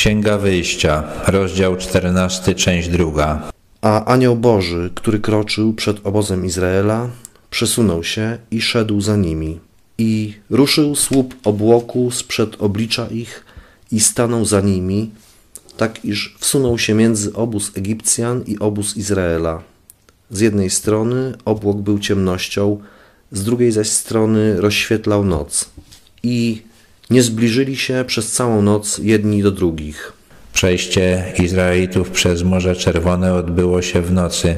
Księga Wyjścia, rozdział 14, część druga. A anioł Boży, który kroczył przed obozem Izraela, przesunął się i szedł za nimi. I ruszył słup obłoku sprzed oblicza ich i stanął za nimi, tak iż wsunął się między obóz Egipcjan i obóz Izraela. Z jednej strony obłok był ciemnością, z drugiej zaś strony rozświetlał noc. I nie zbliżyli się przez całą noc jedni do drugich. Przejście Izraelitów przez Morze Czerwone odbyło się w nocy.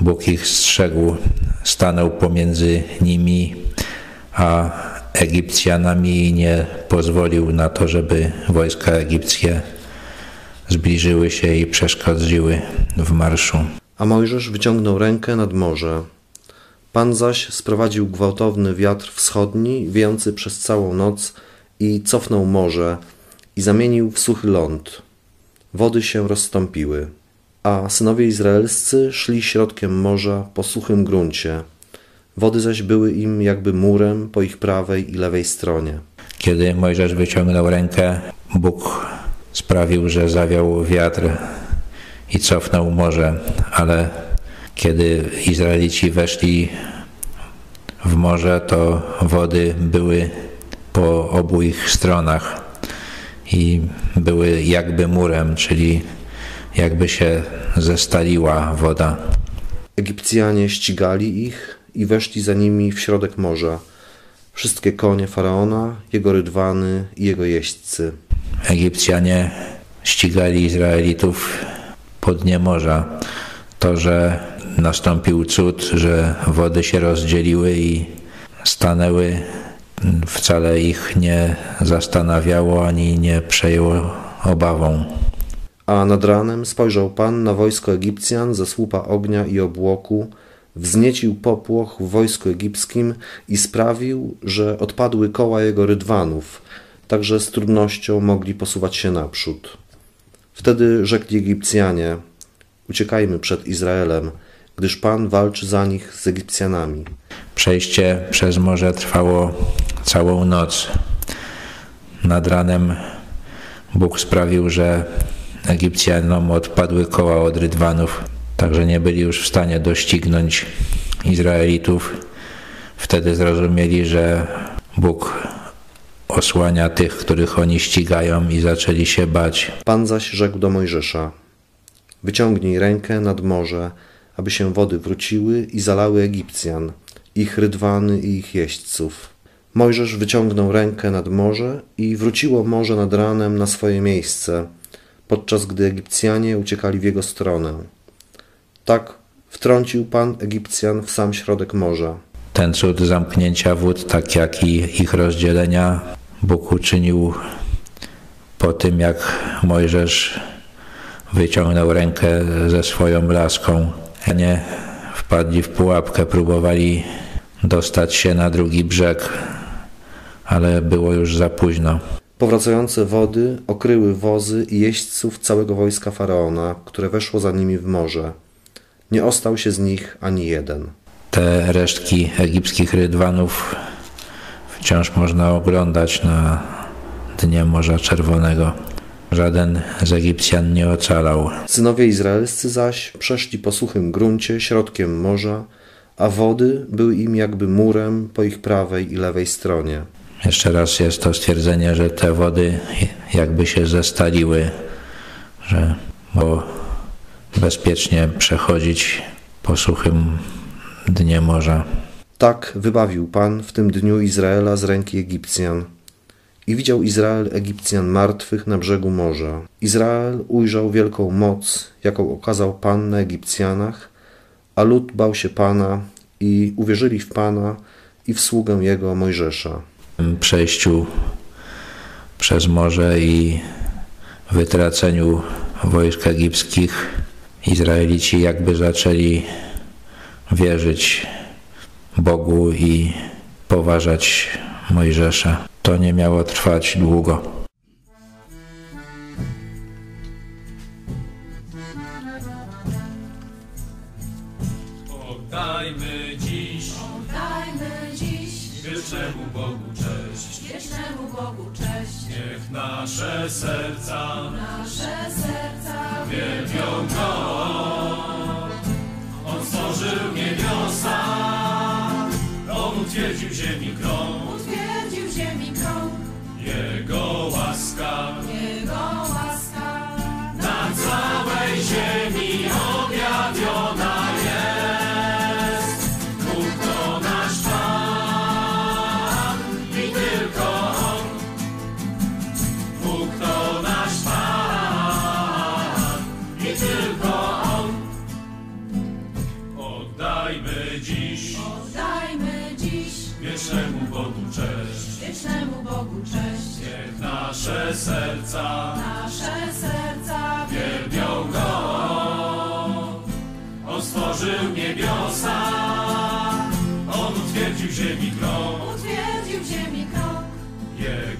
Bóg ich strzegł, stanął pomiędzy nimi a Egipcjanami i nie pozwolił na to, żeby wojska egipskie zbliżyły się i przeszkodziły w marszu. A Mojżesz wyciągnął rękę nad morze. Pan zaś sprowadził gwałtowny wiatr wschodni, wiejący przez całą noc i cofnął morze i zamienił w suchy ląd. Wody się rozstąpiły, a synowie izraelscy szli środkiem morza po suchym gruncie. Wody zaś były im jakby murem po ich prawej i lewej stronie. Kiedy Mojżesz wyciągnął rękę, Bóg sprawił, że zawiał wiatr i cofnął morze, ale kiedy Izraelici weszli w morze, to wody były po obu ich stronach i były jakby murem, czyli jakby się zestaliła woda. Egipcjanie ścigali ich i weszli za nimi w środek morza. Wszystkie konie faraona, jego rydwany i jego jeźdźcy. Egipcjanie ścigali Izraelitów po dnie morza. To, że nastąpił cud, że wody się rozdzieliły i stanęły, wcale ich nie zastanawiało ani nie przejęło obawą. A nad ranem spojrzał Pan na wojsko Egipcjan ze słupa ognia i obłoku, wzniecił popłoch w wojsku egipskim i sprawił, że odpadły koła jego rydwanów, tak że z trudnością mogli posuwać się naprzód. Wtedy rzekli Egipcjanie: Uciekajmy przed Izraelem, gdyż Pan walczy za nich z Egipcjanami. Przejście przez morze trwało całą noc. Nad ranem Bóg sprawił, że Egipcjanom odpadły koła od rydwanów, także nie byli już w stanie doścignąć Izraelitów. Wtedy zrozumieli, że Bóg osłania tych, których oni ścigają i zaczęli się bać. Pan zaś rzekł do Mojżesza: Wyciągnij rękę nad morze, aby się wody wróciły i zalały Egipcjan, ich rydwany i ich jeźdźców. Mojżesz wyciągnął rękę nad morze i wróciło morze nad ranem na swoje miejsce, podczas gdy Egipcjanie uciekali w jego stronę. Tak wtrącił Pan Egipcjan w sam środek morza. Ten cud zamknięcia wód, tak jak i ich rozdzielenia, Bóg uczynił po tym, jak Mojżesz wyciągnął rękę ze swoją laską. Nie wpadli w pułapkę, próbowali dostać się na drugi brzeg, ale było już za późno. Powracające wody okryły wozy i jeźdźców całego wojska faraona, które weszło za nimi w morze. Nie ostał się z nich ani jeden. Te resztki egipskich rydwanów wciąż można oglądać na dnie Morza Czerwonego. Żaden z Egipcjan nie ocalał. Synowie izraelscy zaś przeszli po suchym gruncie środkiem morza, a wody były im jakby murem po ich prawej i lewej stronie. Jeszcze raz jest to stwierdzenie, że te wody jakby się zestaliły, że było bezpiecznie przechodzić po suchym dnie morza. Tak wybawił Pan w tym dniu Izraela z ręki Egipcjan. I widział Izrael Egipcjan martwych na brzegu morza. Izrael ujrzał wielką moc, jaką okazał Pan na Egipcjanach, a lud bał się Pana i uwierzyli w Pana i w sługę Jego Mojżesza. Przejściu przez morze i wytraceniu wojsk egipskich Izraelici jakby zaczęli wierzyć Bogu i poważać Mojżesza. To nie miało trwać długo. Bogu cześć, Wiecznemu Bogu cześć, niech nasze serca nasze serca wielbią Go. On stworzył niebiosa, On utwierdził ziemi krąg, utwierdził ziemi krąg, Jego łaska Jego łaska Oddajmy dziś, oddajmy dziś. Wiecznemu Bogu cześć, wiecznemu Bogu cześć. Niech nasze serca, nasze serca Wielbią Go. On stworzył niebiosa. On utwierdził ziemi krok, utwierdził ziemi krok. Jego